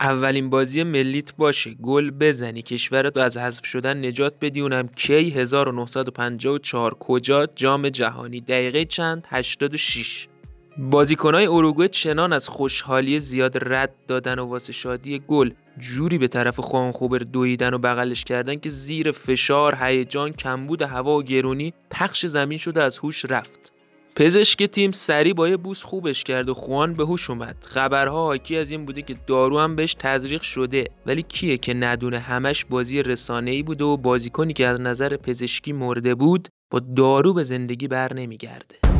اولین بازی ملیت باشه. گل بزنی. کشورت از حذف شدن نجات بدی. اونم کی؟ 1954 کجا؟ جام جهانی. دقیقه چند؟ 86 بازیکنهای اروگوئه چنان از خوشحالی زیاد رد دادن و واسه شادی گل جوری به طرف خوانخوبر دویدن و بغلش کردن که زیر فشار هیجان کمبود هوا و گرونی پخش زمین شده از هوش رفت. پزشک تیم سری با یه بوس خوبش کرد و خوان به هوش اومد. خبرها حاکی از این بوده که دارو هم بهش تزریق شده. ولی کیه که ندونه همش بازی رسانه ای بوده و بازیکنی که از نظر پزشکی مرده بود با دارو به زندگی بر نمیگرده.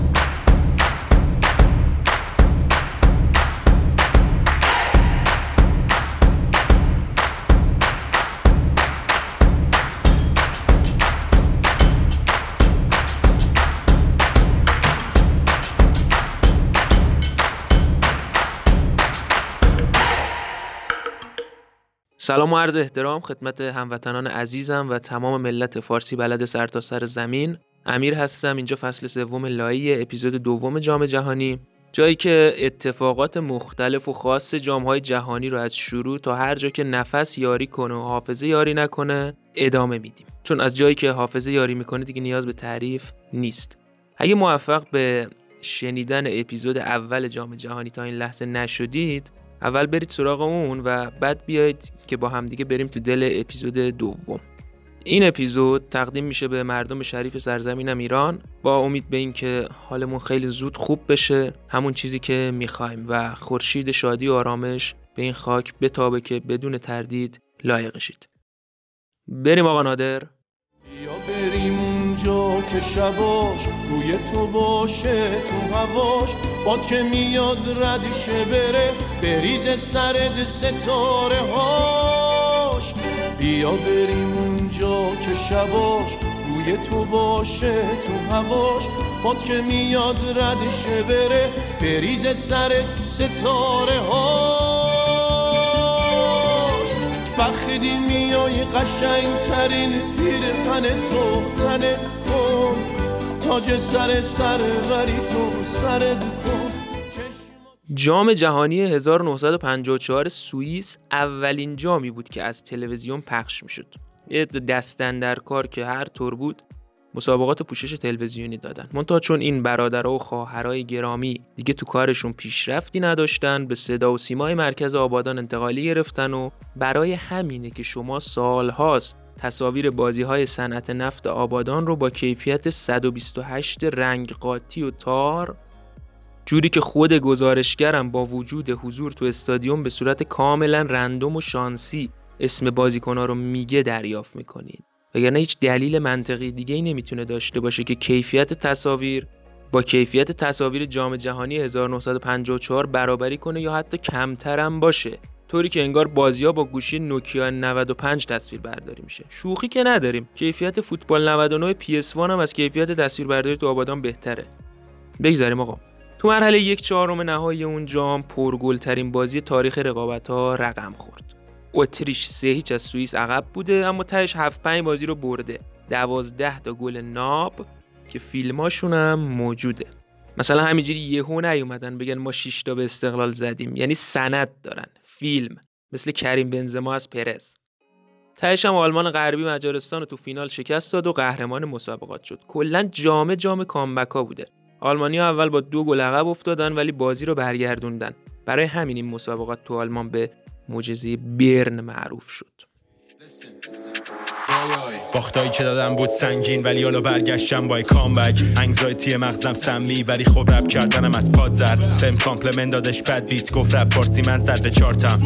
سلام و عرض احترام خدمت هموطنان عزیزم و تمام ملت فارسی بلد سرتاسر سر زمین. امیر هستم اینجا فصل سوم لایی اپیزود دوم جام جهانی. جایی که اتفاقات مختلف و خاص های جهانی رو از شروع تا هر جا که نفس یاری کنه و حافظه یاری نکنه ادامه میدیم. چون از جایی که حافظه یاری می‌کنه دیگه نیاز به تعریف نیست. اگه موفق به شنیدن اپیزود اول جام جهانی تا این لحظه نشدید اول برید سراغ اون و بعد بیایید که با همدیگه بریم تو دل اپیزود دوم. این اپیزود تقدیم میشه به مردم شریف سرزمینم ایران با امید به اینکه حالمون خیلی زود خوب بشه همون چیزی که می‌خوایم و خورشید شادی و آرامش به این خاک بتابه که بدون تردید لایقشید بریم آقا نادر. یا بریم اونجا که شباش روی تو باشه تو هواش. باد که میاد ردشه بره بریز سرد ستاره هاش. بیا بریم اونجا که شباش روی تو باشه تو هواش. باد که میاد ردشه بره بریز سر ستاره هاش. بخدی میای قشنگ ترین پیر تو تنت کن تاج سر سر غری تو سرت کن جام جهانی 1954 سوئیس اولین جامی بود که از تلویزیون پخش می‌شد. یه دستن در کار که هر طور بود مسابقات پوشش تلویزیونی دادن. منتها چون این برادرها و خواهرای گرامی دیگه تو کارشون پیشرفتی نداشتن به صدا و سیمای مرکز آبادان انتقالی گرفتن و برای همینه که شما سالهاست تصاویر بازی های صنعت نفت آبادان رو با کیفیت 128 رنگ قاطی و تار جوری که خود گزارشگرم با وجود حضور تو استادیوم به صورت کاملا رندوم و شانسی اسم بازیکنها رو میگه دریافت می‌کنید. وگرنه هیچ دلیل منطقی دیگه ای نمی‌تونه داشته باشه که کیفیت تصاویر با کیفیت تصاویر جام جهانی 1954 برابری کنه یا حتی کمترم باشه. طوری که انگار بازی با گوشی نوکیا 95 تصویر برداری میشه. شوخی که نداریم. کیفیت فوتبال 99 PS1 هم از کیفیت تصویر برداری تو آبادان بهتره. بگذاریم آقا. تو مرحله یک چهارم نهایی اون جام پرگلترین بازی تاریخ رقابت ها رقم خورد. اتریش سه هیچ از سوئیس عقب بوده اما تهش 7 5 بازی رو برده. 12 تا گل ناب که فیلماشون هم موجوده. مثلا همینجوری یهو نیومدن بگن ما 6 تا به استقلال زدیم. یعنی سند دارن. فیلم. مثل کریم بنزما از پرز. تهش هم آلمان غربی مجارستان رو تو فینال شکست داد و قهرمان مسابقات شد. کلا جام جام کامبک ها بوده. آلمانی ها اول با دو گل عقب افتادن ولی بازی رو برگردوندن. برای همین این مسابقات تو آلمان به معجزه برن معروف شد. باختایی که دادم بود سنگین ولی حالا برگشتم با comeback. anxiety مغزم سمی ولی خب رپ کردنم از پاد زد. بهم compliment دادش bad bitch گفت رپ فارسی من زد به چارتم.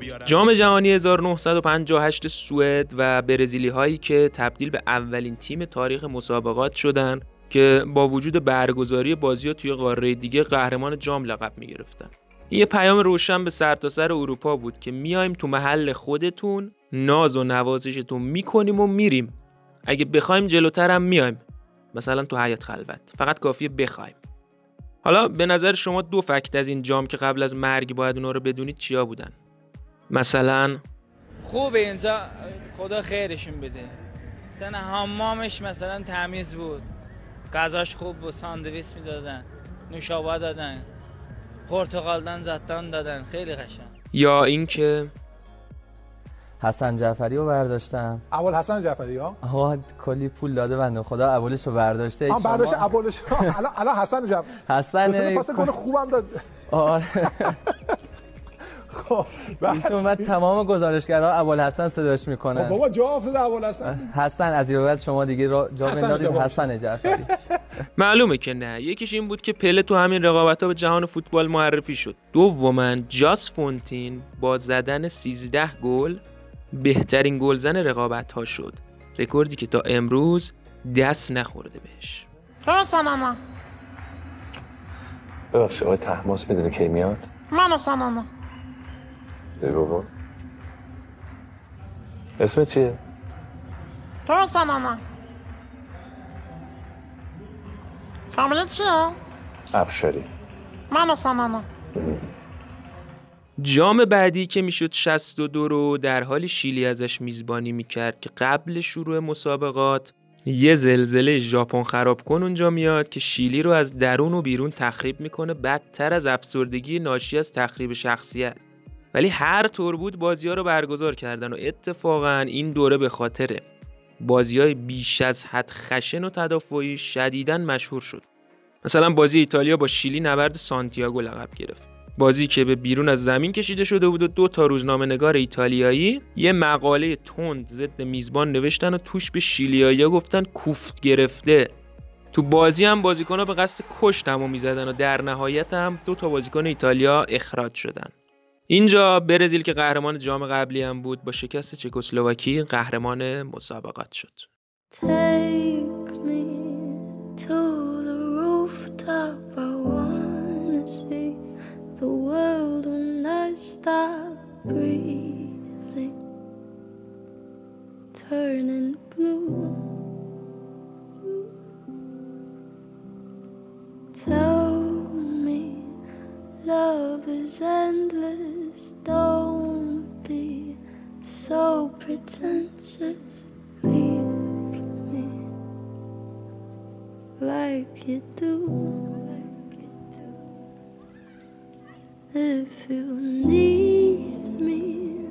بیارم. جام جهانی 1958 سوئد و برزیلی هایی که تبدیل به اولین تیم تاریخ مسابقات شدن که با وجود برگزاری بازی ها توی قاره دیگه قهرمان جام لقب می گرفتن یه پیام روشن به سرتاسر سر اروپا بود که میایم تو محل خودتون ناز و نوازشتون می‌کنیم و میریم. اگه بخوایم جلوتر هم میایم. مثلا تو حیات خلوت. فقط کافیه بخوایم. حالا به نظر شما دو فکت از این جام که قبل از مرگ باید اونا رو بدونید چیا بودن؟ مثلا خوبه اینجا. خدا خیرشون بده. مثلا حمامش مثلا تمیز بود. غذاش خوب بود. ساندویچ می‌دادن. نوشابه دادن. پرتغالدن زدن دادن. خیلی قشنگ. یا اینکه حسن جعفری رو برداشتم اول حسن جعفری ها؟ آقا کلی پول داده بنده خدا اولش رو برداشته هم برداشت اولش. الان الان حسن جعفری. حسن پاس گل خوبم داد. آره. خب ایشون بعد تمام گزارشگرها اول حسن صداش می‌کنن. بابا جا افتاده اول حسن. حسن از این بعد شما دیگه را جا حسن بندازید. جواب حسن جعفری. معلومه که نه. یکیش این بود که پله تو همین رقابت ها به جهان فوتبال معرفی شد. دوما جاس فونتین با زدن 13 گل بهترین گلزن رقابت ها شد. رکوردی که تا امروز دست نخورده بهش. درست نه ببخشید آقای تحماس می‌دونی کی میاد؟ منو سنانا بگو بابا. اسم چیه؟ درست فامیلت چیه؟ افشاری. منو سنانا جام بعدی که می‌شد 62 رو در حالی شیلی ازش میزبانی می‌کرد که قبل شروع مسابقات یه زلزله ژاپن خراب کن اونجا میاد که شیلی رو از درون و بیرون تخریب می‌کنه بدتر از افسردگی ناشی از تخریب شخصیت. ولی هر طور بود بازی ها رو برگزار کردن و اتفاقا این دوره به خاطر بازی های بیش از حد خشن و تدافعی شدیداً مشهور شد. مثلا بازی ایتالیا با شیلی نبرد سانتیاگو لقب گرفت. بازی که به بیرون از زمین کشیده شده بود و دو تا روزنامه نگار ایتالیایی یه مقاله تند ضد میزبان نوشتن و توش به شیلیایی گفتن کوفت گرفته. تو بازی هم بازیکن به قصد کش تموم می‌زدن و در نهایت هم دو تا بازیکن ایتالیا اخراج شدن. اینجا برزیل که قهرمان جام قبلی هم بود با شکست چکسلواکی قهرمان مسابقات شد. Tell love is endless. Don't be so pretentious. Leave me like you do. If you need me,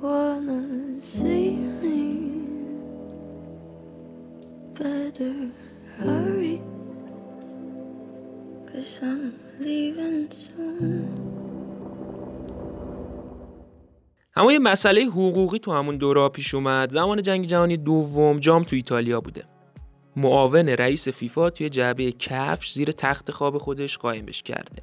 wanna see me, better hurry. Cause I'm اما یه مسئله حقوقی تو همون دوره پیش اومد. زمان جنگ جهانی دوم جام تو ایتالیا بوده. معاون رئیس فیفا توی جعبه کفش زیر تخت خواب خودش قایمش کرده.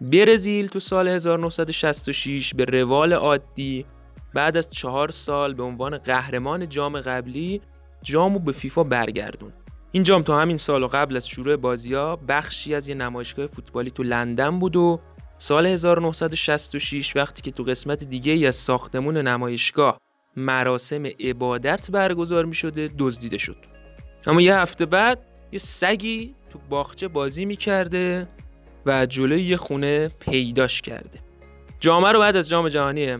برزیل تو سال 1966 به روال عادی بعد از چهار سال به عنوان قهرمان جام قبلی جامو به فیفا برگردون این جام تا همین سال و قبل از شروع بازی بخشی از یه نمایشگاه فوتبالی تو لندن بود و سال 1966 وقتی که تو قسمت دیگه ای از ساختمون نمایشگاه مراسم عبادت برگزار می شده دزدیده شد. اما یه هفته بعد یه سگی تو باغچه بازی می کرده و جلوی یه خونه پیداش کرده. جامعه رو بعد از جام جهانی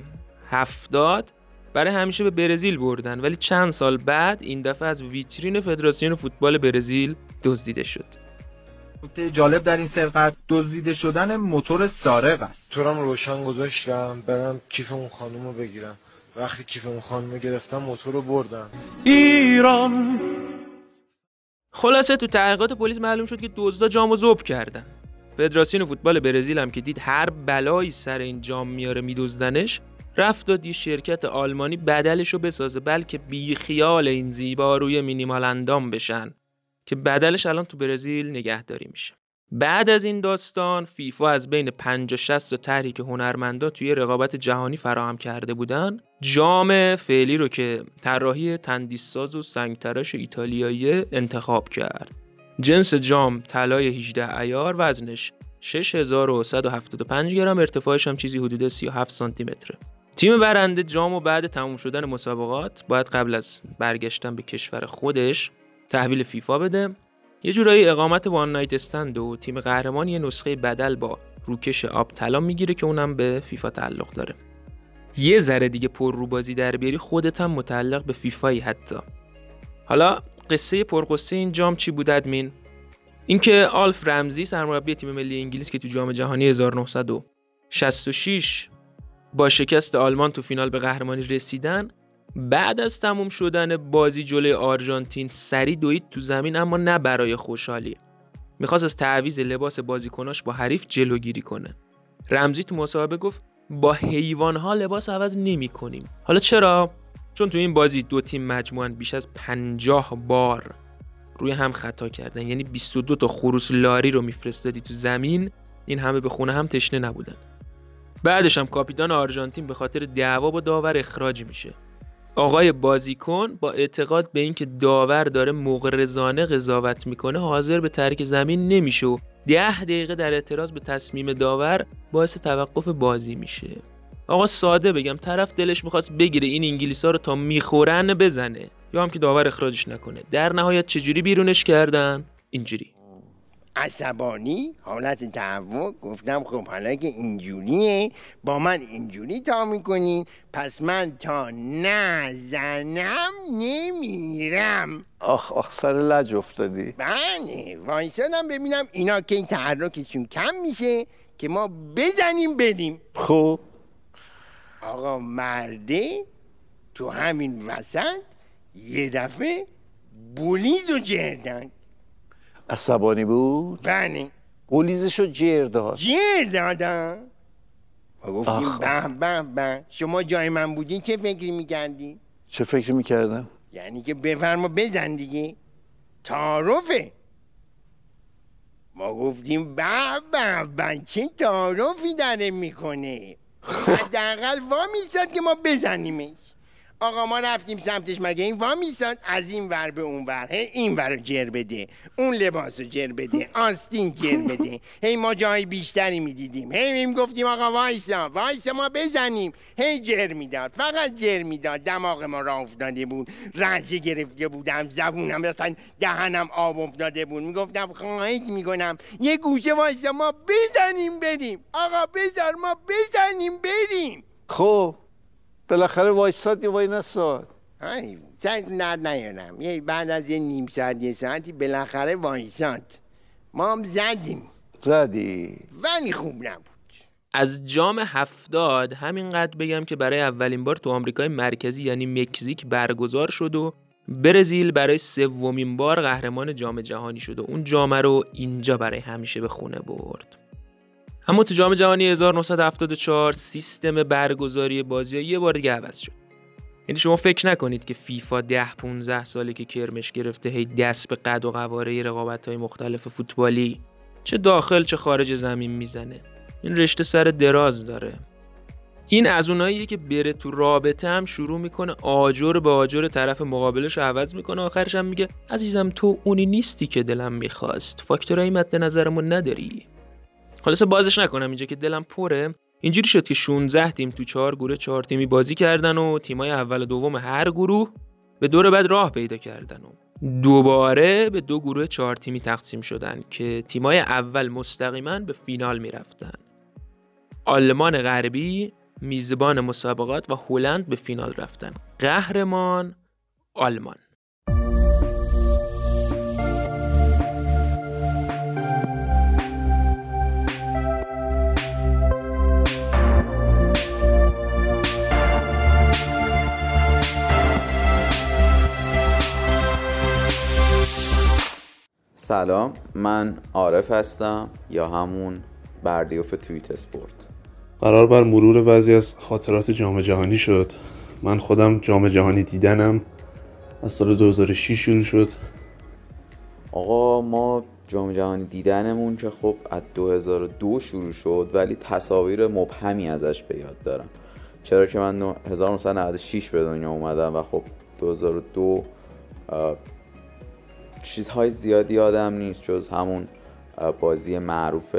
هفتاد برای همیشه به برزیل بردن. ولی چند سال بعد این دفعه از ویترین فدراسیون فوتبال برزیل دزدیده شد. نکته جالب در این سرقت دزدیده شدن موتور سارق است. تو هم روشن گذاشتم برم کیف اون خانم رو بگیرم. وقتی کیف اون خانم رو گرفتم موتور رو بردم. ایران. خلاصه تو تحقیقات پلیس معلوم شد که دزدا جامو ذوب کردن. فدراسیون فوتبال برزیل هم که دید هر بلایی سر این جام میاره میدزدنش رفت داد یه شرکت آلمانی بدلش رو بسازه بلکه بی خیال این زیبا روی مینیمال اندام بشن که بدلش الان تو برزیل نگهداری میشه. بعد از این داستان فیفا از بین 50 60 تا که هنرمندا توی رقابت جهانی فراهم کرده بودن جام فعلی رو که طراحی تندیساز و سنگتراش ایتالیایی انتخاب کرد. جنس جام طلای 18 ایار وزنش 6175 گرم ارتفاعش هم چیزی حدود 37 سانتی متره. تیم برنده جام و بعد تموم شدن مسابقات باید قبل از برگشتن به کشور خودش تحویل فیفا بده. یه جورایی اقامت وان نایت استند و تیم قهرمان یه نسخه بدل با روکش آب طلا می‌گیره که اونم به فیفا تعلق داره. یه ذره دیگه پر رو بازی در بیاری خودت هم متعلق به فیفایی حتی. حالا قصه پرقصه این جام چی بود ادمین؟ اینکه آلف رمزی سرمربی تیم ملی انگلیس که تو جام جهانی 1900 66 با شکست آلمان تو فینال به قهرمانی رسیدن بعد از تموم شدن بازی جلوی آرژانتین سری دوید تو زمین اما نه برای خوشحالی. می‌خواست از تعویز لباس بازیکناش با حریف جلوگیری کنه. رمزی تو مصاحبه گفت با حیوانها لباس عوض نمی کنیم حالا چرا؟ چون تو این بازی دو تیم مجموعاً بیش از 50 بار روی هم خطا کردن. یعنی 22 تا خروس لاری رو میفرستادی تو زمین این همه به خونه هم تشنه نبودن. بعدش هم کاپیتان آرژانتین به خاطر دعوا با داور اخراج میشه. آقای بازیکن با اعتقاد به اینکه داور داره مغرضانه قضاوت می‌کنه حاضر به ترک زمین نمیشه و ده دقیقه در اعتراض به تصمیم داور باعث توقف بازی میشه. آقا ساده بگم طرف دلش می‌خواست بگیره این انگلیس ها رو تا می‌خورن بزنه. یا هم که داور اخراجش نکنه. در نهایت چجوری بیرونش کردن؟ اینجوری. عصبانی حالت تهوع گفتم خب حالا که اینجوریه با من اینجوری تا می‌کنین پس من تا نزنم نمیرم. آخ آخ سر لج افتادی. بله وایسادم ببینم اینا که این تحرکشون کم میشه که ما بزنیم بریم. خب. آقا مرده تو همین وسط یه دفعه بولیز و جردن. عصبانی بود؟ بله. قلیزشو جر داد. جر دادن ما گفتیم. به به به. شما جای من بودین چه فکری می‌کردی؟ چه فکر می‌کردم؟ یعنی که بفرما بزن دیگه. تعارفه. ما گفتیم به به به. چه تعارفی داره می‌کنه؟ حداقل وا میستاد که ما بزنیمش. آقا ما رفتیم سمتش مگه این وا میستاد از این ور به اون ور. هی این ور رو جر بده. اون لباس رو جر بده. آستین جر بده. هی ما جای بیشتری می‌دیدیم. هی گفتیم آقا وایسا وایسا ما بزنیم. هی جر می‌داد. فقط جر می‌داد. دماغ ما را افتاده بود. رنجه گرفته بودم. زبونم اصلا دهنم آب افتاده بود. می‌گفتم خواهش می‌کنم. یه گوشه وایسا ما بزنیم بریم. آقا بذار ما بزنیم بریم. خب. بالاخره وایستاد یا وای نستاد سعی درد نیارم. یه بعد از یه نیم ساعت یه ساعتی بالاخره وایساد. ما هم زدیم. زدی؟ ولی خوب نبود. از جام هفتاد همینقدر بگم که برای اولین بار تو آمریکای مرکزی یعنی مکزیک برگزار شد و برزیل برای سومین بار قهرمان جام جهانی شد و اون جام رو اینجا برای همیشه به خونه برد. اما تو جام جهانی 1974 سیستم برگزاری بازی ها یه بار دیگه عوض شد. یعنی شما فکر نکنید که فیفا 10 15 ساله که کرمش گرفته هی دست به قد و قواره رقابت های مختلف فوتبالی. چه داخل چه خارج زمین می‌زنه. این رشته سر دراز داره. این از اوناییه که بره تو رابطه هم شروع می‌کنه آجر به آجر طرف مقابلش عوض می‌کنه. آخرش هم میگه عزیزم تو اونی نیستی که دلم می‌خواست. فاکتورهای مد نظرمو نداری. خلاصه بازش نکنم اینجا که دلم پره. اینجوری شد که 16 تیم تو چهار گروه چهار تیمی بازی کردن و تیمای اول و دوم هر گروه به دور بعد راه پیدا کردن و دوباره به دو گروه چهار تیمی تقسیم شدن که تیمای اول مستقیما به فینال می‌رفتن. آلمان غربی میزبان مسابقات و هلند به فینال رفتن. قهرمان آلمان. سلام من عارف هستم یا همون بردیوف تویت اسپورت قرار بر مرور بعضی از خاطرات جام جهانی شد. من خودم جام جهانی دیدنم از سال 2006 شروع شد. آقا ما جام جهانی دیدنمون که خب از 2002 شروع شد ولی تصاویر مبهمی ازش به یاد دارم. چرا که من 1996 به دنیا اومدم و خب 2002 چیزهای زیادی یادم نیست جز همون بازی معروف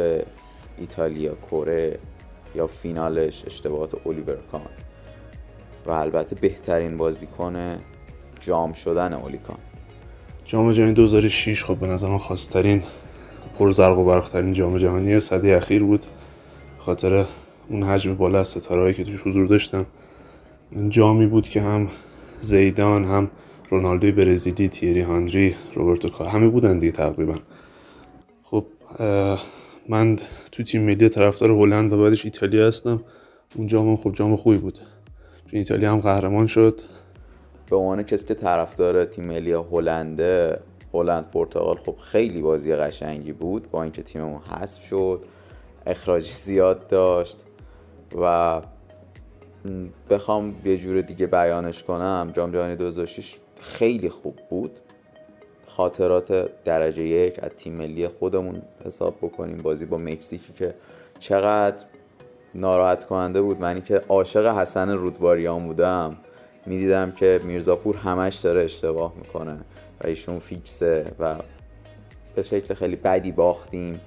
ایتالیا کره یا فینالش اشتباهات الیور کان. و البته بهترین بازیکن جام شدن اولیکان جام جهانی 2006 خب به نظر من خواسترین پر زرق و برقترین جام جهانی صده اخیر بود. خاطر اون حجم بالا از ستارهایی که توش حضور داشتن جامی بود که هم زیدان هم رونالدوی برزیلی تیری هانری روبرتو کار همه بودن دیگه تقریبا. خب من تو تیم ملی طرفدار هلند و بعدش ایتالیا هستم. اون جام خب جام خوبی بود. چون ایتالیا هم قهرمان شد. به عنوان کسی که طرفدار تیم ملی هلنده هلند پرتغال خب خیلی بازی قشنگی بود. با اینکه تیممون حذف شد اخراجی زیاد داشت و بخوام یه جور دیگه بیانش کنم. جام جهانی 2006 خیلی خوب بود. خاطرات درجه یک از تیم ملی خودمون حساب بکنیم. بازی با مکزیکی که چقدر ناراحت کننده بود. منی که عاشق حسن رودباریان بودم. می‌دیدم که میرزاپور همش داره اشتباه می‌کنه و ایشون فیکسه و به شکل خیلی بدی باختیم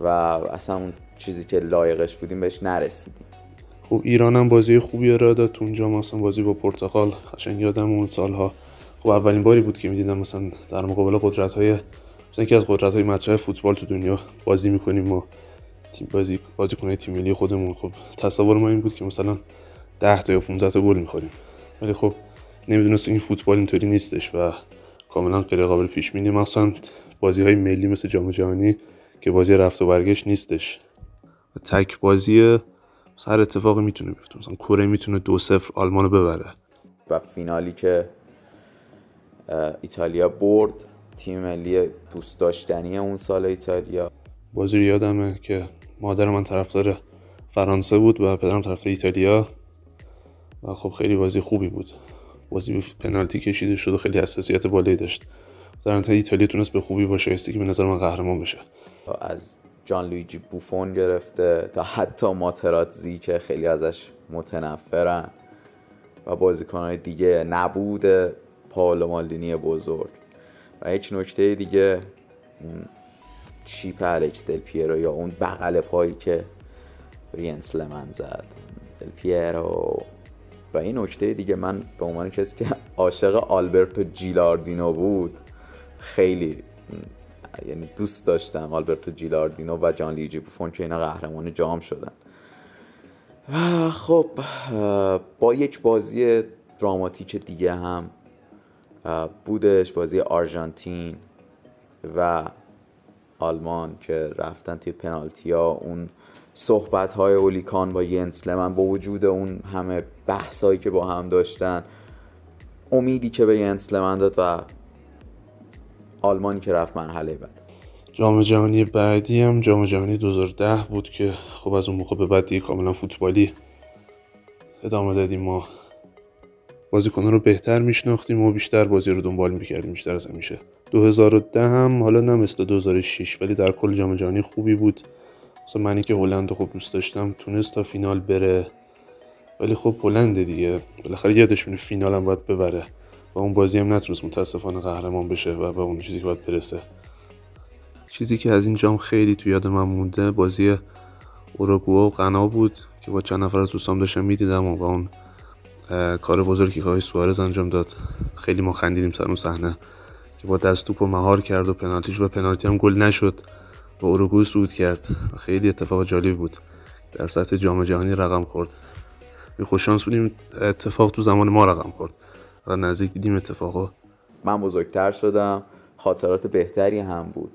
و اصلا اون چیزی که لایقش بودیم بهش نرسیدیم. خب ایران هم بازی خوبی ارائه داد اونجا مثلا بازی با پرتغال قشنگ یادم اون سالها خب اولین باری بود که می‌دیدم مثلا در مقابل قدرت های مثلا یکی از قدرت های مطرح فوتبال تو دنیا بازی می‌کنیم ما. تیم بازی بازی کنه تیم ملی خودمون. خب تصور ما این بود که مثلا 10 تا یا 15 تا گل می‌خوریم. ولی خب نمی‌دونست این فوتبال اینطوری نیستش و کاملا غیر قابل پیش بینی. مثلا بازی های ملی مثل جام جهانی که بازی رفت و برگشت نیستش. و تک بازی هر اتفاقی می‌تونه بیفته. مثلا کره می‌تونه دو صفر آلمان رو ببره. و فینالی که ایتالیا برد. تیم ملی دوست داشتنی اون سال ایتالیا. بازی رو یادمه که مادر من طرفدار فرانسه بود و پدرم طرفدار ایتالیا. و خب خیلی بازی خوبی بود. بازی به پنالتی کشیده شد و خیلی حساسیت بالایی داشت. در انتهای ایتالیا تونست به خوبی با شایسته که به نظر من قهرمان بشه. از جان لویجی بوفون گرفته تا حتی ماتراتزی که خیلی ازش متنفرن. و بازیکنهای دیگه نبود پاولو مالدینی بزرگ. و یک نکته دیگه چیپ الکس دل پیرو یا اون بغل پایی که ینس لمن زد. دل پیرو. و این نکته دیگه من به عنوان کسی که عاشق آلبرتو جیلاردینو بود خیلی یعنی دوست داشتم آلبرتو جیلاردینو و جان لیجی بوفون که اینا قهرمان جام شدن. و خب با یک بازی دراماتیک دیگه هم بودش بازی آرژانتین و آلمان که رفتن توی ها اون صحبت های اولیکان با ینس لمن با وجود اون همه بحثایی که با هم داشتن امیدی که به ینس لمن داد و آلمانی که رفت مرحله بعد. جام جهانی بعدی هم جام جهانی 2010 بود که خب از اون موقع به بعد کاملا فوتبالی ادامه دادیم ما بازیکنان رو بهتر میشناختیم و بیشتر بازی رو دنبال می‌کردیم بیشتر از همیشه. 2010 هم حالا نه مثل 2006 ولی در کل جام جهانی خوبی بود. مثلا منی که هلند خوب دوست داشتم تونست تا فینال بره. ولی خب هلند دیگه. بالاخره یادش میونه فینال هم باید ببره و اون بازی هم نتونست متاسفانه قهرمان بشه و به اون چیزی که باید برسه. چیزی که از این جام خیلی تو یاد من مونده بازی اوروگوئه و غنا بود که با چند نفر از دوستام داشتم می‌دیدم و اون کار بزرگی که سوارز انجام داد. خیلی ما خندیدیم سر اون صحنه که با دست توپ مهار کرد و پنالتیش و پنالتی هم گل نشد. و اوروگوئه صعود کرد خیلی اتفاق جالبی بود. در سطح جام جهانی رقم خورد. خوششانس بودیم اتفاق تو زمان ما رقم خورد. و نزدیک دیدیم اتفاقا. من بزرگتر شدم خاطرات بهتری هم بود.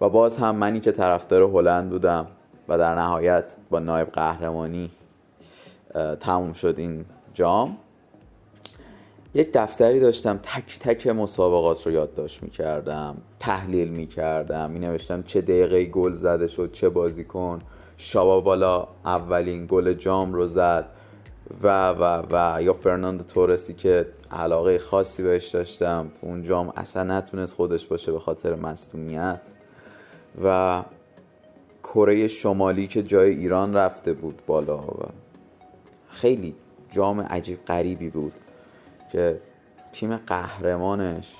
و باز هم منی که طرفدار هلند بودم و در نهایت با نایب قهرمانی تموم شد این جام. یک دفتری داشتم تک تک مسابقات رو یادداشت می‌کردم تحلیل می‌کردم می نوشتم چه دقیقه گل زده شد چه بازیکن شابا بالا اولین گل جام رو زد. و و و یا فرناندو تورسی که علاقه خاصی بهش داشتم. اون جام اصلا نتونست خودش باشه به خاطر مصدومیت. و کره شمالی که جای ایران رفته بود بالا. و خیلی جام عجیب غریبی بود که تیم قهرمانش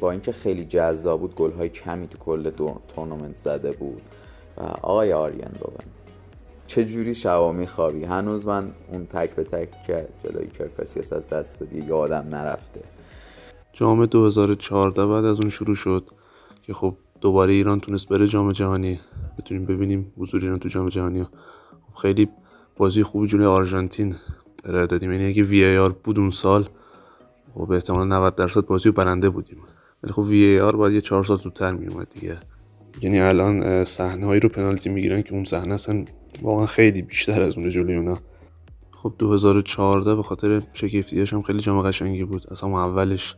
با اینکه خیلی جذاب بود گل های کمی تو کل تورنمنت زده بود. و آقای آریان بابن چه جوری شبا میخوابی هنوز من اون تک به تک که جلوی کرکاسی از دست دادی یادم نرفته. جام 2014 بعد از اون شروع شد که خب دوباره ایران تونست بره جام جهانی. بتونیم ببینیم حضور ایران تو جام جهانی خب خیلی بازی خوبی جلوی آرژانتین ارائه دادیم. یعنی اگه وی آر بود اون سال خب احتمال 90 درصد بازی رو برنده بودیم. ولی خب وی آر باید یه چهار سال زودتر می اومد دیگه. یعنی الان صحنه هایی رو پنالتی می‌گیرن که اون صحنه اصلا واقعا خیلی بیشتر از اون جلوی اونا. خب 2014 به خاطر شگفتیاش هم خیلی جام قشنگی بود. اصلا اولش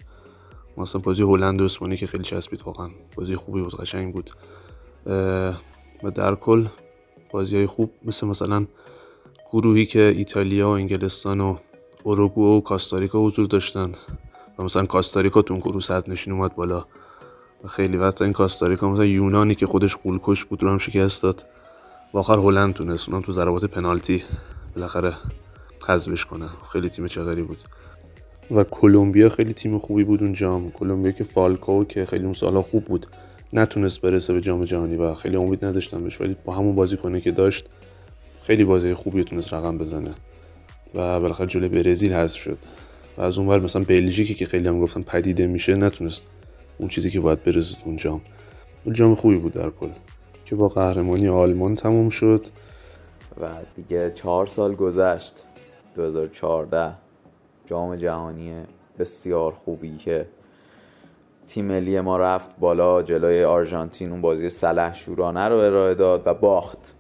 مثلا بازی هلند و اسپانیا که خیلی چسبید واقعا. بازی خوبی بود قشنگ بود. و در کل بازی های خوب مثل مثلا گروهی که ایتالیا و انگلستان و اوروگو و کاستاریکا حضور داشتن و مثلا کاستاریکا تو اون گروه صد نشین اومد بالا و خیلی وقت این کاستاریکا مثلا یونانی که خودش قولکش بود رو هم شکست داد و آخر هلند تونست اونم تو ضربات پنالتی بالاخره حذفش کنه. خیلی تیم چقدری بود. و کلمبیا خیلی تیم خوبی بود اون جام کلمبیا که فالکاو که خیلی اون سالا خوب بود نتونست برسه به جام جهانی و خیلی امید نداشتم بهش ولی با همون بازیکنه که داشت خیلی بازی خوبی تونست رقم بزنه. و بالاخره جلوی برزیل حذف شد. و از اونور مثلا بلژیکی که خیلی هم گفتن پدیده میشه نتونست اون چیزی که باید برسه اون جام اون جام خوبی بود در کل. که با قهرمانی آلمان تموم شد. و دیگه چهار سال گذشت. 2014 جام جهانی بسیار خوبی که تیم ملی ما رفت بالا جلوی آرژانتین اون بازی سلح شورانه رو ارائه داد و باخت.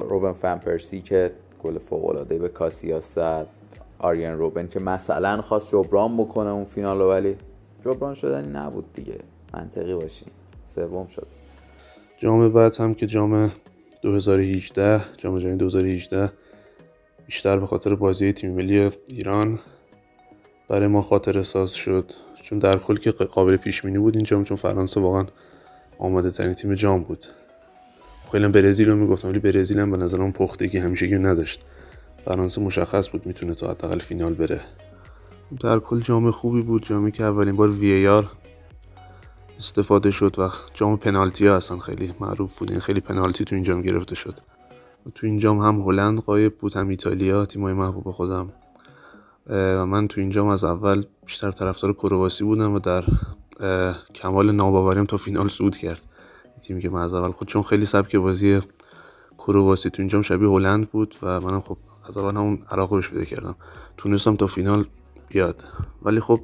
روبن فن که گل فوق العاده به کاسیاس زد. آریان روبن که مثلا خواست جبران بکنه اون فینال ولی جبران شدنی نبود دیگه. منطقی باشیم سوم شد. جام بعد هم که جام 2018 جام جهانی 2018 بیشتر به خاطر بازی تیم ملی ایران برای ما خاطر ساز شد. چون در کل که قابل پیش بود این جام چون فرانسه واقعا آماده ترین تیم جام بود. خیلی برزیل رو می‌گفتم ولی برزیل هم به نظرم پختگی همیشگی نداشت. فرانسه مشخص بود می‌تونه تا حداقل فینال بره. در کل جام خوبی بود. جامی که اولین بار وی آر استفاده شد و جام پنالتی ها اصلا خیلی معروف بود. این خیلی پنالتی تو این جام گرفته شد. تو این جام هم هلند قایب بود هم ایتالیا. تیمای محبوب خودم. و من تو این جام از اول بیشتر طرفدار کرواسی بودم و در کمال ناباوریم تا فینال صعود کرد. تیمی که من از اول خود چون خیلی سبک بازی کرواسی تو اینجام شبیه هلند بود و منم خب از اول همون علاقه بهش پیدا کردم. تونستم تا فینال بیاد. ولی خب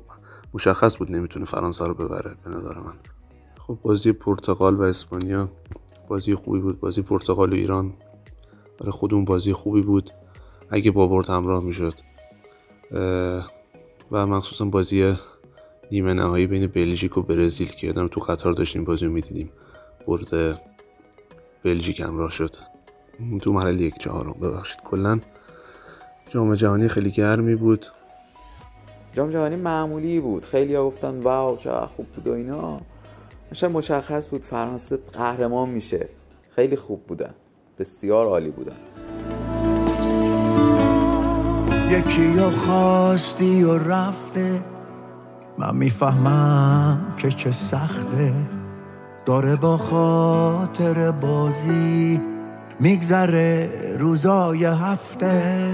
مشخص بود نمی‌تونه فرانسه رو ببره به نظر من. خب بازی پرتغال و اسپانیا بازی خوبی بود. بازی پرتغال و ایران برای خودمون بازی خوبی بود. اگه با برد همراه می‌شد. و مخصوصا بازی نیمه نهایی بین بلژیک و برزیل که یادم تو قطار داشتیم بازی رو می‌دیدیم. برد بلژیک همراه شد. تو مرحله یک چهارم. ببخشید کلا جام جهانی خیلی گرمی بود. جام جهانی معمولی بود. خیلی ها گفتن واو چه خوب بود و اینا. میشه مشخص بود فرانسه قهرمان میشه. خیلی خوب بودن. بسیار عالی بودن. یکی یا خواستی و رفته. من می‌فهمم که چه سخته. داره با خاطر بازی میگذره روزای هفته.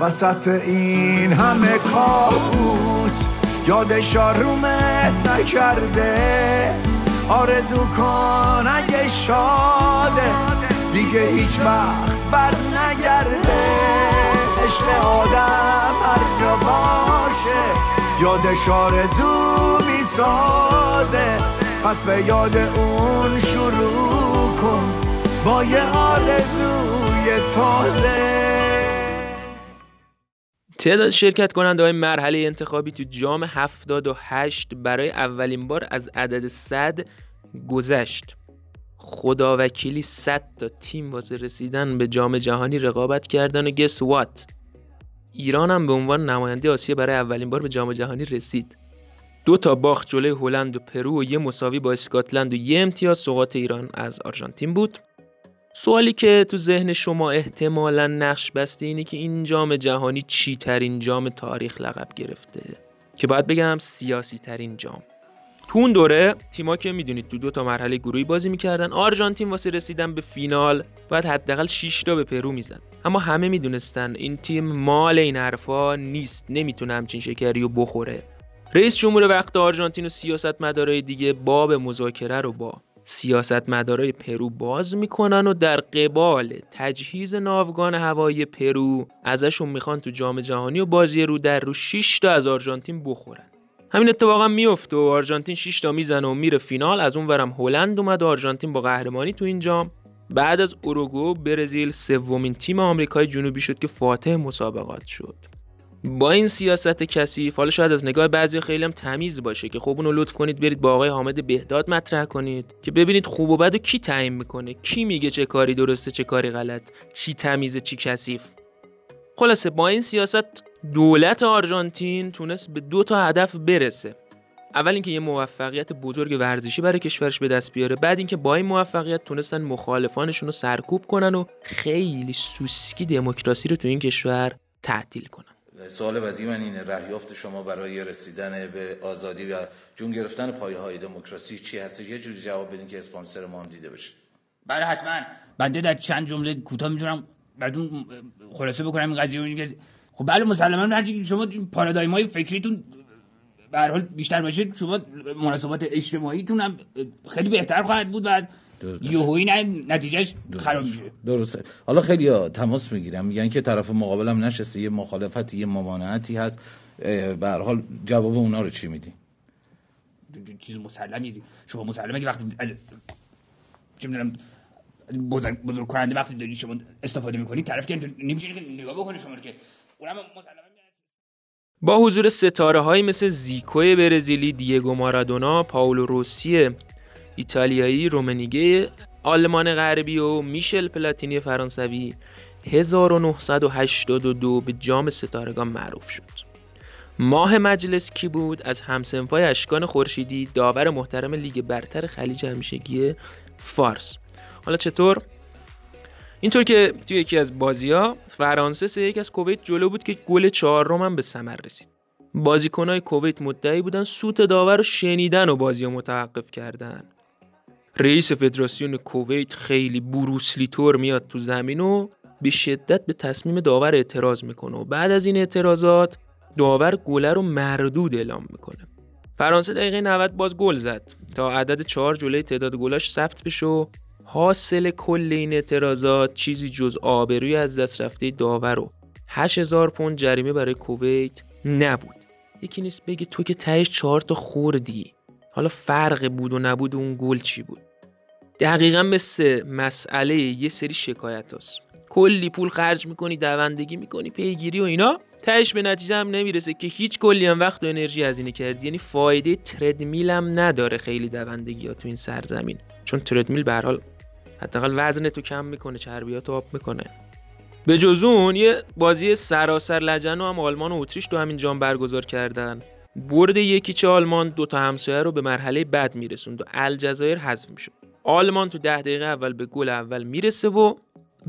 وسط این همه کابوس یادش آرومت نکرده. آرزو کن اگه شاده دیگه هیچ وقت بر نگرده. عشق آدم هر جا باشه یادش آرزو می‌سازه. پس به یاد اون شروع کن با یه آرزوی تازه. تعداد شرکت کننده های مرحله انتخابی تو جام 78 برای اولین بار از عدد 100 گذشت. خداوکیلی 100 تا تیم واسه رسیدن به جام جهانی رقابت کردن و گس وات ایران هم به عنوان نماینده آسیا برای اولین بار به جام جهانی رسید. دو تا باخت جلوی هلند و پرو و یه مساوی با اسکاتلند و یه امتیاز سقاط ایران از آرژانتین بود. سوالی که تو ذهن شما احتمالا نقش بسته اینه که این جام جهانی چی ترین جام تاریخ لقب گرفته؟ که باید بگم سیاسی ترین جام. تو اون دوره تیما که می‌دونید تو دو تا مرحله گروهی بازی می‌کردن آرژانتین واسه رسیدن به فینال باید حداقل 6 تا به پرو می‌زد. اما همه می‌دونستن این تیم مال این حرفا نیست نمی‌تونه همچین شکری بخوره. رئیس جمهور وقت آرژانتین و سیاست مدارای دیگه باب مذاکره رو با سیاست مدارای پرو باز می‌کنن و در قبال تجهیز ناوگان هوایی پرو ازشون می‌خوان تو جام جهانی و بازی رو در رو 6 تا از آرژانتین بخورن. همین اتفاق هم میفته و آرژانتین 6 تا می‌زنه و میره فینال. از اون ورم هلند اومد و آرژانتین با قهرمانی تو این جام. بعد از اوروگو برزیل سومین تیم آمریکای جنوبی شد که فاتح مسابقات شد. با این سیاست کثیف حالا شاید از نگاه بعضی خیلی هم تمیز باشه که خب اونو لطف کنید برید با آقای حامد بهداد مطرح کنید که ببینید خوب و بد و کی تعیین می‌کنه؟ کی میگه چه کاری درسته چه کاری غلط؟ چی تمیزه چی کثیف؟ خلاصه با این سیاست دولت آرژانتین تونست به دو تا هدف برسه. اول اینکه یه موفقیت بزرگ ورزشی برای کشورش به دست بیاره بعد اینکه با این موفقیت تونستن مخالفانشون رو سرکوب کنن و خیلی سوسکی دموکراسی رو تو این کشور تعطیل کنن. سوال بعدی من اینه رهیافت شما برای رسیدن به آزادی و جون گرفتن پایه های دموکراسی چی هست یه جوری جواب بدین که اسپانسر ما هم دیده بشه. بله حتما. بنده در چند جمله کوتاه می‌تونم براتون خلاصه بکنم این قضیه که خب بله مسلما هر شما این پارادایم های فکریتون به حال بیشتر باشه شما مناسبات اجتماعیتون هم خیلی بهتر خواهد بود. بعد یهویی نه نتیجهش خراب میشه. درسته. حالا خیلی ها تماس می‌گیرم میگن که طرف مقابلم نشسته یه مخالفتی یه ممانعتی هست. به هر حال جواب اونا رو چی میدی؟ چیز مسلمی شما مسلمه که وقتی از چه می‌دونم بزرگ, بزرگ کننده وقتی داری شما استفاده می‌کنی طرف که نمیشه که نگاه بکنه شما که اونم مسلمه. با حضور ستاره های مثل زیکوی برزیلی، دیگو مارادونا، پاولو روسی ایتالیایی، رومنیگه آلمان غربی و میشل پلاتینی فرانسوی 1982 به جام ستارگان معروف شد. ماه مجلس کی بود؟ از همسنفای اشکان خورشیدی داور محترم لیگ برتر خلیج همیشگی فارس. حالا چطور؟ اینطور که توی یکی از بازی ها فرانسه سه یک از کویت جلو بود که گل چهارم هم به ثمر رسید. بازیکنهای کویت مدعی بودن سوت داور رو شنیدن و بازی رو متوقف کردن. رئیس فدراسیون کویت خیلی بروسلی طور میاد تو زمین و به شدت به تصمیم داور اعتراض می‌کنه و بعد از این اعتراضات داور گله رو مردود اعلام می‌کنه. فرانسه دقیقه 90 باز گل زد تا عدد 4 جلوی تعداد گلاش ثبت بشه و حاصل کل این اعتراضات چیزی جز آبروی از دست رفته داور و 8000 پوند جریمه برای کویت نبود. یکی نیست بگه تو که تهش چهار تا خوردی. حالا فرق بود و نبود اون گل چی بود؟ دقیقا مثل مسئله یه سری شکایت هست. کلی پول خرج می‌کنی دوندگی می‌کنی پیگیری و اینا. تهش به نتیجه هم نمی‌رسه که هیچ کلی هم وقت و انرژی هزینه کردی. یعنی فایده تردمیل هم نداره خیلی دوندگی ها تو این سرزمین. چون تردمیل به حال حداقل وزن تو کم می‌کنه چربیات آب می‌کنه. به جز اون یه بازی سراسر لجن هم آلمان و اتریش تو همین جام برگزار کردن. برد یکیچ آلمان دو تا همسایه رو به مرحله بعد میرسوند و الجزایر حذف می‌شد. آلمان تو ده دقیقه اول به گل اول می‌رسه و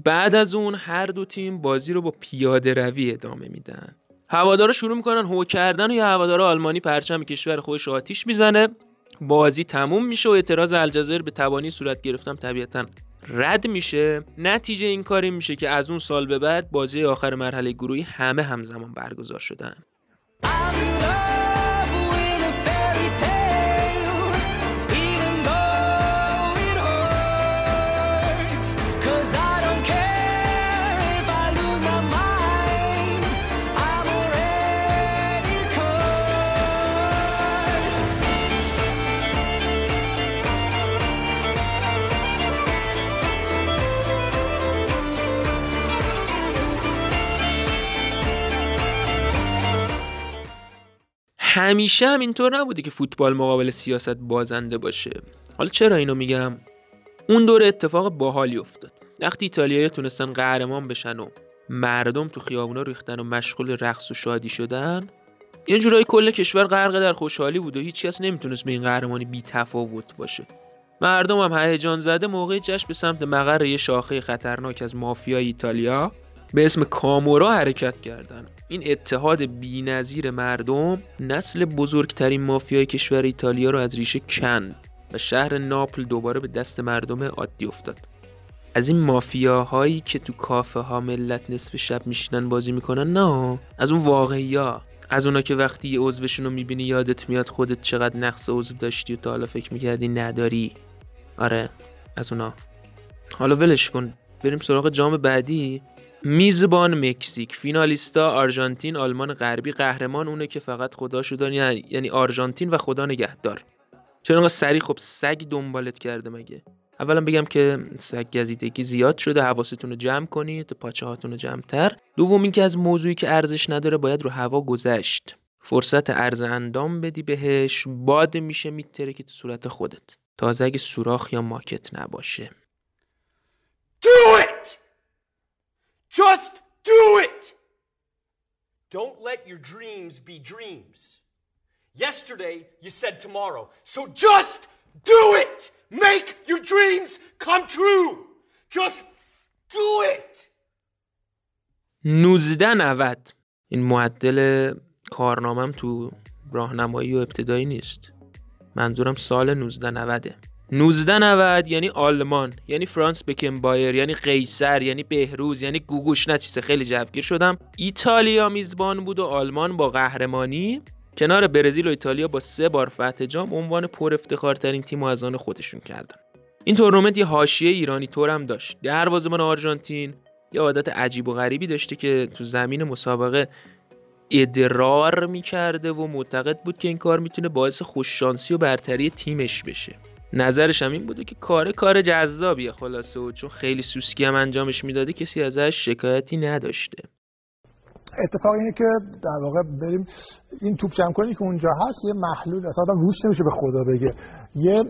بعد از اون هر دو تیم بازی رو با پیاده روی ادامه میدن. هوادارا شروع می‌کنن هو کردن و یه هوادار آلمانی پرچم کشور خودش آتیش می‌زنه. بازی تموم میشه و اعتراض الجزایر به توانی صورت گرفتم طبیعتا رد میشه. نتیجه این کاری میشه که از اون سال به بعد بازی آخر مرحله گروهی همه همزمان برگزار شدن. همیشه هم اینطور نبوده که فوتبال مقابل سیاست بازنده باشه. حالا چرا اینو میگم؟ اون دور اتفاق باحالی افتاد. وقتی ایتالیایی تونستن قهرمان بشن و مردم تو خیابونا ریختن و مشغول رقص و شادی شدن یه جورایی کل کشور غرق در خوشحالی بود و هیچ کس نمی‌تونست به این قهرمانی بی تفاوت باشه. مردم هم هیجان زده موقع جشن به سمت مقر یه شاخه خطرناک از مافیای ایتالیا به اسم کامورا حرکت کردند. این اتحاد بینظیر مردم نسل بزرگترین مافیای کشور ایتالیا رو از ریشه کند و شهر ناپل دوباره به دست مردم عادی افتاد. از این مافیاهایی که تو کافه ها ملت نصف شب میشینن بازی می‌کنن نه. از اون واقعی ها از اونا که وقتی یه عضوشون رو می‌بینی یادت میاد خودت چقدر نقص عضو داشتی و تا حالا فکر می‌کردی نداری. آره از اونا. حالا ولش کن. بریم سراغ جام بعدی. میزبان مکزیک فینالیستا آرژانتین آلمان غربی قهرمان اونه که فقط خداشو داره یعنی یعنی آرژانتین و خدا نگهدار. چرا سری خب سگ دنبالت کرده مگه؟ اولا بگم که سگ گزیدگی زیاد شده حواستون رو جمع کنید پاچه هاتون رو جمعتر دوم اینکه از موضوعی که ارزش نداره باید رو هوا گذشت. فرصت عرض اندام بدی بهش باد میشه میتره که تو صورت خودت. تازه اگه سوراخ یا ماکت نباشه. Do it! Just do it! Don't let your dreams be dreams. Yesterday, you said tomorrow. So just do it! Make your dreams come true! Just do it! 1990 این معدل کارنامم تو راهنمایی و ابتدایی نیست منظورم سال 1990 1990 یعنی آلمان یعنی فرانس بکنبایر یعنی قیصر یعنی بهروز یعنی گوگوش. چیز خیلی جوگیر شدم. ایتالیا میزبان بود و آلمان با قهرمانی. کنار برزیل و ایتالیا با سه بار فتح جام عنوان پر افتخارترین تیم و از آن خودشون کردن. این تورنمنت یه حاشیه ایرانی طور هم داشت. دروازه‌بان آرژانتین یه عادت عجیب و غریبی داشته که تو زمین مسابقه ادرار می‌کرده و معتقد بود که این کار می‌تونه باعث خوششانسی و برتری تیمش بشه. نظرش هم این بوده که کار کار جذابیه خلاصه و چون خیلی سوسکی هم انجامش می‌داده کسی ازش شکایتی نداشته. اتفاق اینه که در واقع بریم این توپ جمع کنی که اونجا هست یه محلول اصلا روش نمیشه به خدا بگه. یه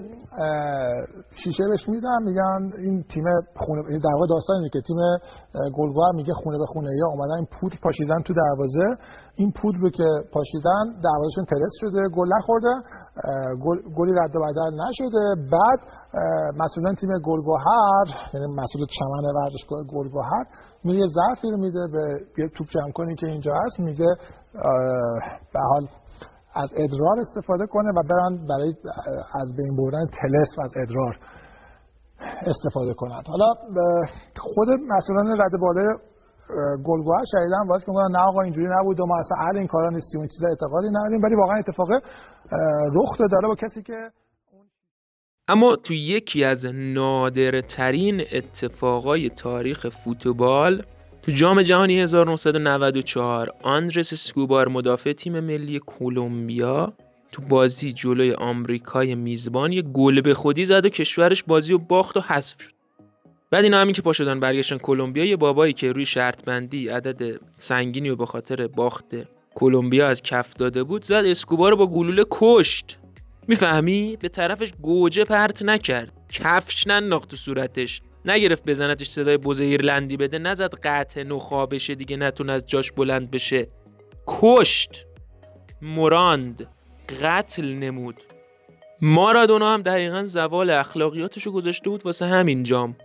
شیشه بهش میدن میگن این تیم خونه در واقع داستان اینه که تیم گلگوهر میگه خونه به خونه یا اومدن این پودر پاشیدن تو دروازه. این پودر رو که پاشیدن دروازهشون ترس شده گل نخورده گلی رد و بدل نشده. بعد مسئولان تیم گلگوهر یعنی مسئول چمن ورزشگاه گلگوهر میره یه ظرفی رو میده به توپ جمع کنی که اینجا هست میگه به حال از ادرار استفاده کنه و برن برای از بین بردن تلس و از ادرار استفاده کنند. حالا خود مسئولان رد بالای گلگوه شهیدن باز که نه آقا اینجوری نبود و ما اصلا اهل این کارا نیستیم این چیزا اعتقادی نداریم. ولی واقعا اتفاق رخ داره با کسی که اما تو یکی از نادرترین اتفاقای تاریخ فوتبال تو جام جهانی 1994 آندرس اسکوبار مدافع تیم ملی کلمبیا تو بازی جلوی آمریکای میزبان یه گل به خودی زد و کشورش بازی و باخت و حذف شد. بعد اینا همین که پا شدن برگشتن کلمبیا یه بابایی که روی شرط بندی عدد سنگینی و به خاطر باخت کلمبیا از کف داده بود زد اسکوبار رو با گلوله کشت. می‌فهمی؟ به طرفش گوجه پرت نکرد. کفش ننداخت تو صورتش. نگرفت بزنتش صدای بوز ایرلندی بده. نزد قطع نخا بشه دیگه نتون از جاش بلند بشه. کشت. مراند. قتل نمود. مارادونا هم دقیقا زوال اخلاقیاتشو گذاشته بود واسه همین جام.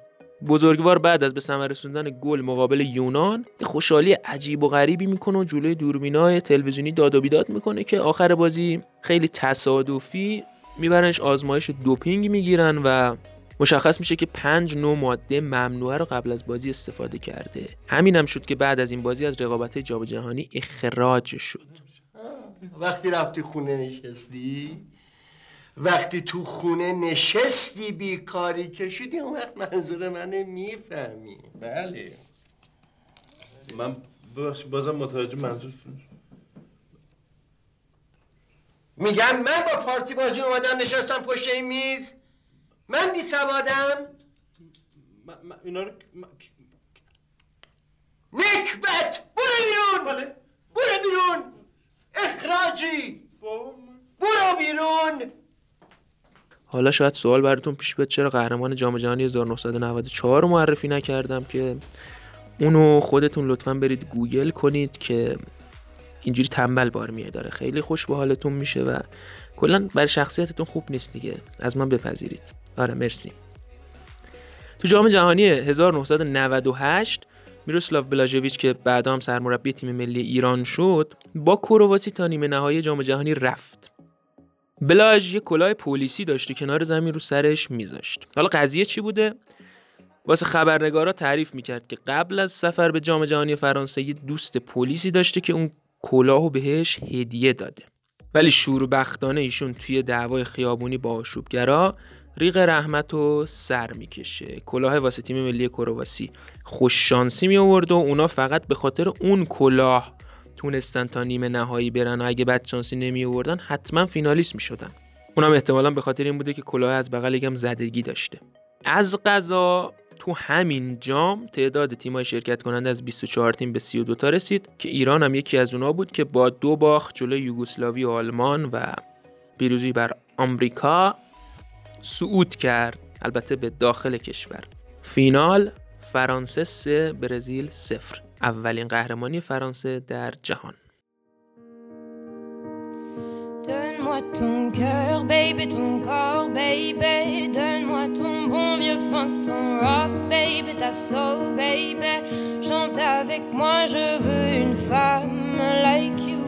بزرگوار بعد از به ثمر رسوندن گل مقابل یونان خوشحالی عجیب و غریبی می‌کنه و جلوی دوربینای تلویزیونی داد و بیداد می‌کنه که آخر بازی خیلی تصادفی میبرنش آزمایش دوپینگ می‌گیرن و مشخص میشه که پنج نوع ماده ممنوعه رو قبل از بازی استفاده کرده. همین هم شد که بعد از این بازی از رقابت جام جهانی اخراج شد. وقتی رفتی خونه نشستی؟ وقتی تو خونه نشستی بیکاری کشیدی اون وقت منظور منه می‌فهمی. بله. من بازم متوجه منظور میگم من با پارتی بازی اومدم نشستم پشت این میز. من بی سوادم. اینا رو نکبت! برو بیرون! بله. برو بیرون! اخراجی! برو بیرون! حالا شاید سوال براتون پیش بیاد چرا قهرمان جام جهانی 1994 رو معرفی نکردم که اونو خودتون لطفا برید گوگل کنید که اینجوری تنبل بار میه داره خیلی خوش به حالتون میشه و کلا برای شخصیتتون خوب نیست دیگه. از من بپذیرید. آره مرسی. تو جام جهانی 1998 میروسلاو بلاژویچ که بعدا هم سرمربی تیم ملی ایران شد با کرواسی تا نیمه نهایی جام جهانی رفت. بلاژ یه کلاه پلیسی داشته کنار زمین رو سرش میذاشت. حالا قضیه چی بوده؟ واسه خبرنگارا تعریف می‌کرد که قبل از سفر به جام جهانی فرانسه یه دوست پلیسی داشته که اون کلاهو بهش هدیه داده. ولی شور بختانه ایشون توی دعوای خیابونی با آشوبگرا ریق رحمت و سر می‌کشه. کلاه واسه تیم ملی کرواسی خوش شانسی می آورد و اونا فقط به خاطر اون کلاه تونستن تا نیمه نهایی برن و اگه بد شانسی نمی آوردن حتما فینالیست می شدن اونم احتمالا به خاطر این بوده که کلاه از بغل یکم زدگی داشته. از قضا تو همین جام تعداد تیمای شرکت کننده از 24 تیم به 32 تا رسید که ایران هم یکی از اونا بود که با دو باخت جلوی یوگسلاوی و آلمان و پیروزی بر آمریکا. صعود کرد البته به داخل کشور فینال فرانسه 3 برزیل 0 اولین قهرمانی فرانسه در جهان Donne-moi ton cœur, baby, ton corps, baby. Donne-moi ton bon vieux funk, ton rock, baby, ta soul, baby. Chante avec moi, je veux une femme like you.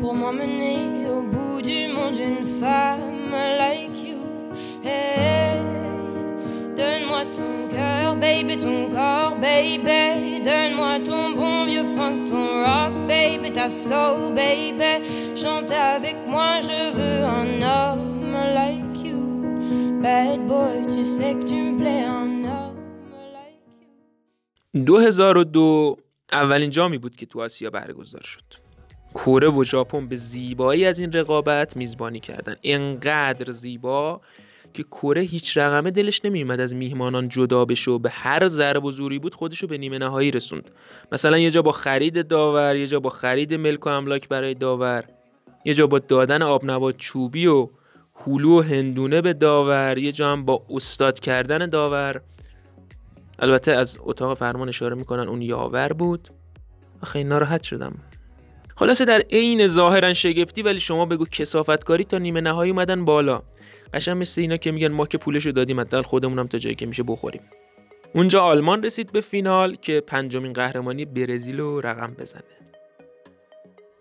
Pour m'emmener au bout du monde, une femme like. Hey, donne-moi ton cœur, baby, ton corps, baby. Donne-moi ton bon vieux funk, ton rock, baby, ta soul, baby. Chante avec moi, je veux un homme like you. Bad boy, tu sais que tu me plais, un homme. 2002 اولین جامی بود که تو آسیا برگزار شد کره و ژاپن به زیبایی از این رقابت میزبانی کردن انقدر زیبا که کره هیچ رقمه دلش نمیومد از میهمانان جدا بشه و به هر ضرب و زوری بود خودشو به نیمه نهایی رسوند. مثلا یه جا با خرید داور یه جا با خرید ملک و املاک برای داور یه جا با دادن آبنبات چوبی و هلو و هندونه به داور یه جا هم با استاد کردن داور. البته از اتاق فرمان اشاره می‌کنن اون یاور بود. آخه ناراحت شدم. خلاصه در عین ظاهرا شگفتی ولی شما بگو کسافتکاری تا نیمه نهایی اومدن بالا. قشنگ مثل اینا که میگن ما که پولشو دادیم حداقل خودمونم تا جایی که میشه بخوریم. اونجا آلمان رسید به فینال که پنجمین قهرمانی برزیل رو رقم بزنه.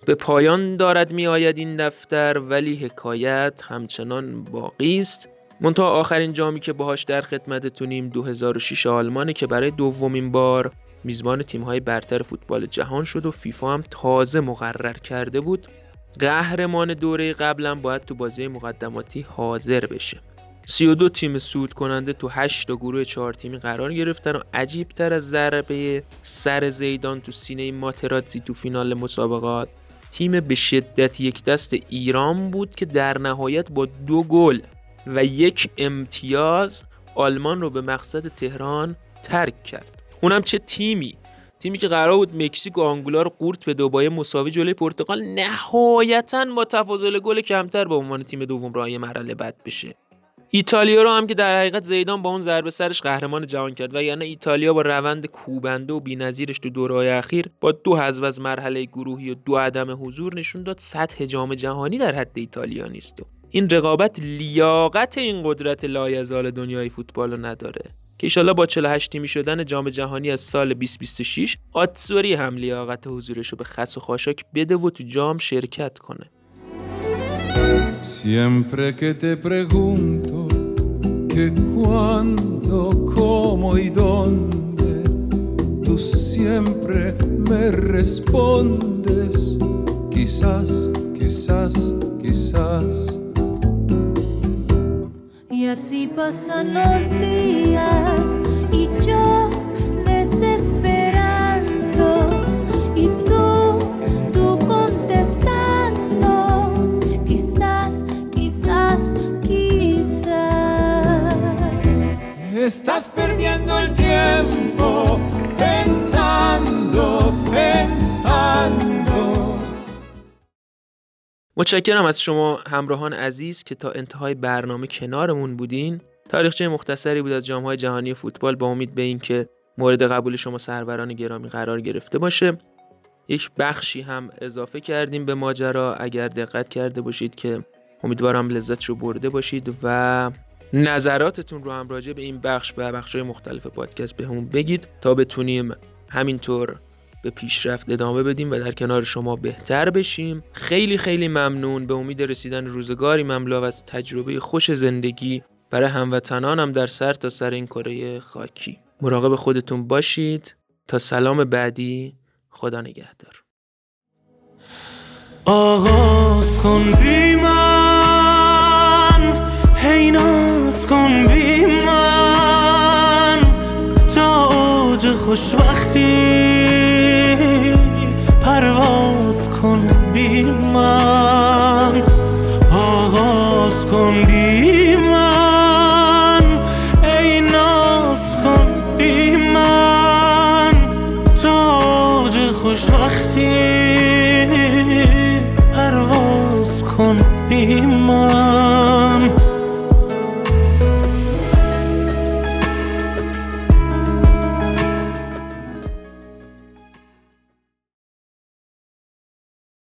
به پایان دارد می آید این دفتر ولی حکایت همچنان باقی است. منتها آخرین جامی که باهاش در خدمتتونیم 2006 آلمانه که برای دومین بار میزبان تیم‌های برتر فوتبال جهان شد و فیفا هم تازه مقرر کرده بود. قهرمان دوره قبلا باید تو بازی مقدماتی حاضر بشه. 32 تیم سود کننده تو 8 تا گروه 4 تیمی قرار گرفتن و عجیب تر از ضربه سر زیدان تو سینه ماتراتزی تو فینال مسابقات تیم به شدت یک دست ایران بود که در نهایت با دو گل و یک امتیاز آلمان رو به مقصد تهران ترک کرد. اونم چه تیمی؟ تیمی که قرار بود مکزیک و آنگولا رو قورت به دوباره مساوی جلوی پرتغال نهایتا با تفاضل گل کمتر به عنوان تیم دوم راه مرحله بد بشه. ایتالیا رو هم که در حقیقت زیدان با اون ضربه سرش قهرمان جهان کرد و یعنی ایتالیا با روند کوبنده و بی‌نظیرش تو دورهای اخیر با دو حذف از مرحله گروهی و دو عدم حضور نشون داد سطح جام جهانی در حد ایتالیا نیست. و این رقابت لیاقت این قدرت لایزال دنیای فوتبال رو نداره. که ایشالا با 48 تیمی شدن جام جهانی از سال 2026 آتسوری هم لیاقت حضورش رو به خس و خاشاک بده و تو جام شرکت کنه Siempre que te pregunto que cuándo, cómo y dónde, tú siempre me respondes, quizás, quizás, quizás. Así pasan los días y yo desesperando y tú, tú contestando, quizás, quizás, quizás. Estás perdiendo el tiempo pensando, pensando. متشکرم از شما همراهان عزیز که تا انتهای برنامه کنارمون بودین. تاریخچه مختصری بود از جامهای جهانی فوتبال با امید به اینکه مورد قبول شما سروران گرامی قرار گرفته باشه. یک بخشی هم اضافه کردیم به ماجرا. اگر دقت کرده باشید که امیدوارم لذت رو برده باشید و نظراتتون رو هم راجع به این بخش و بخش‌های مختلف پادکست بهمون بگید تا بتونیم همینطور به پیشرفت ادامه بدیم و در کنار شما بهتر بشیم. خیلی خیلی ممنون. به امید رسیدن روزگاری مملو از تجربه خوش زندگی برای هموطنانم در سر تا سر این کره خاکی. مراقب خودتون باشید. تا سلام بعدی. خدا نگهدار. آغاز کن بی من. هی ناز کن بی من. خوشبختی پرواز کن بی من آغاز کن بی